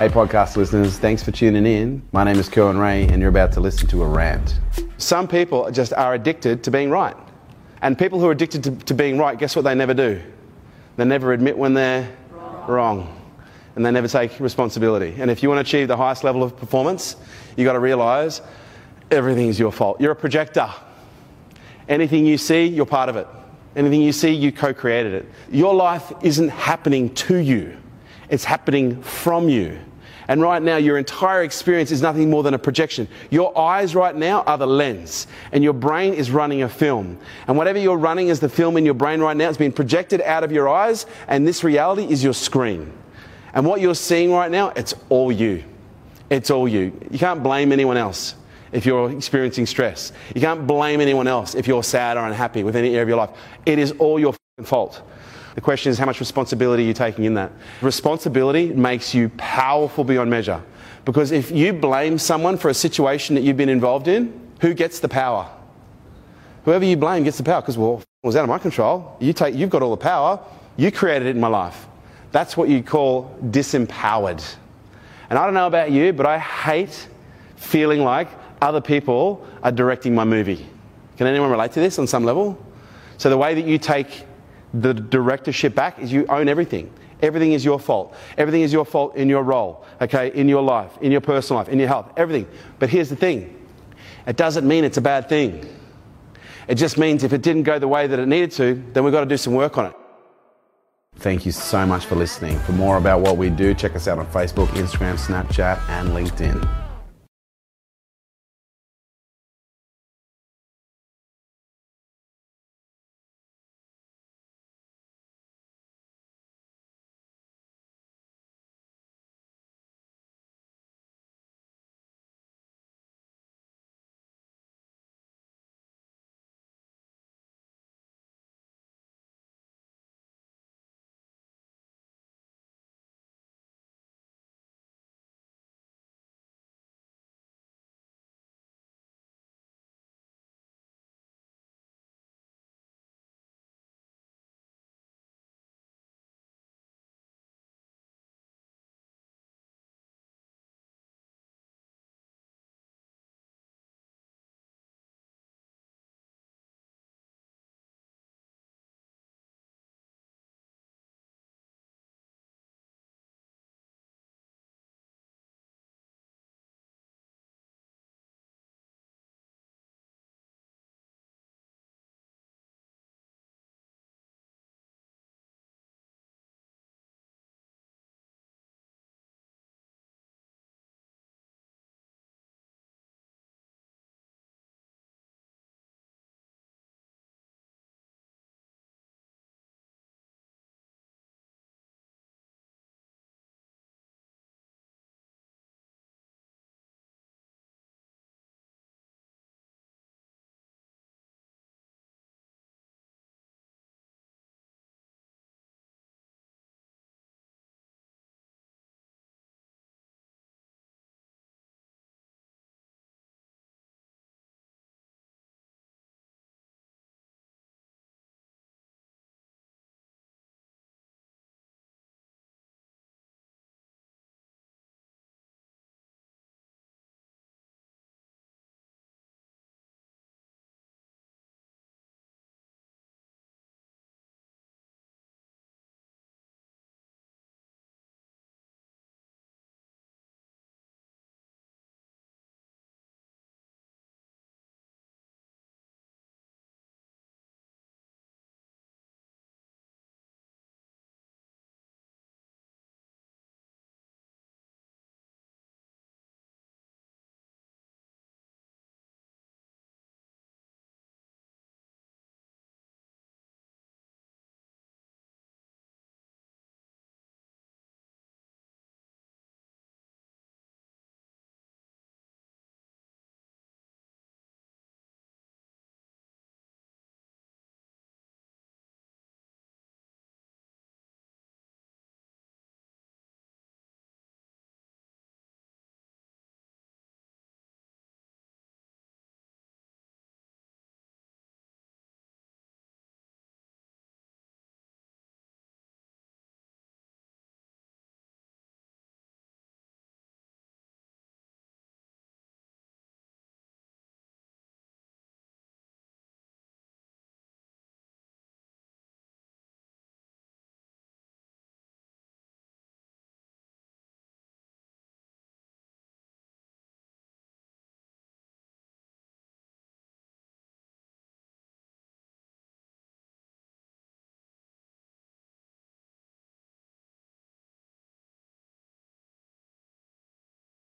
Hey, podcast listeners, thanks for tuning in. My name is Kerwin Rae, and you're about to listen to a rant. Some people just are addicted to being right. And people who are addicted to, to being right, guess what they never do? They never admit when they're wrong. wrong. And they never take responsibility. And if you want to achieve the highest level of performance, you've got to realize everything is your fault. You're a projector. Anything you see, you're part of it. Anything you see, you co created it. Your life isn't happening to you, it's happening from you. And right now, your entire experience is nothing more than a projection. Your eyes right now are the lens, and your brain is running a film. And whatever you're running as the film in your brain right now, it's being projected out of your eyes, and this reality is your screen. And what you're seeing right now, it's all you. It's all you. You can't blame anyone else if you're experiencing stress. You can't blame anyone else if you're sad or unhappy with any area of your life. It is all your fault. The question is, how much responsibility are you taking in that? Responsibility makes you powerful beyond measure. Because if you blame someone for a situation that you've been involved in, who gets the power? Whoever you blame gets the power because, well, it was out of my control. You take, you've got all the power. You created it in my life. That's what you call disempowered. And I don't know about you, but I hate feeling like other people are directing my movie. Can anyone relate to this on some level? So the way that you take the directorship back is you own everything. Everything is your fault. Everything is your fault in your role, okay, in your life, in your personal life, in your health, everything. But here's the thing it doesn't mean it's a bad thing. It just means if it didn't go the way that it needed to, then we've got to do some work on it. Thank you so much for listening. For more about what we do, check us out on Facebook, Instagram, Snapchat, and LinkedIn.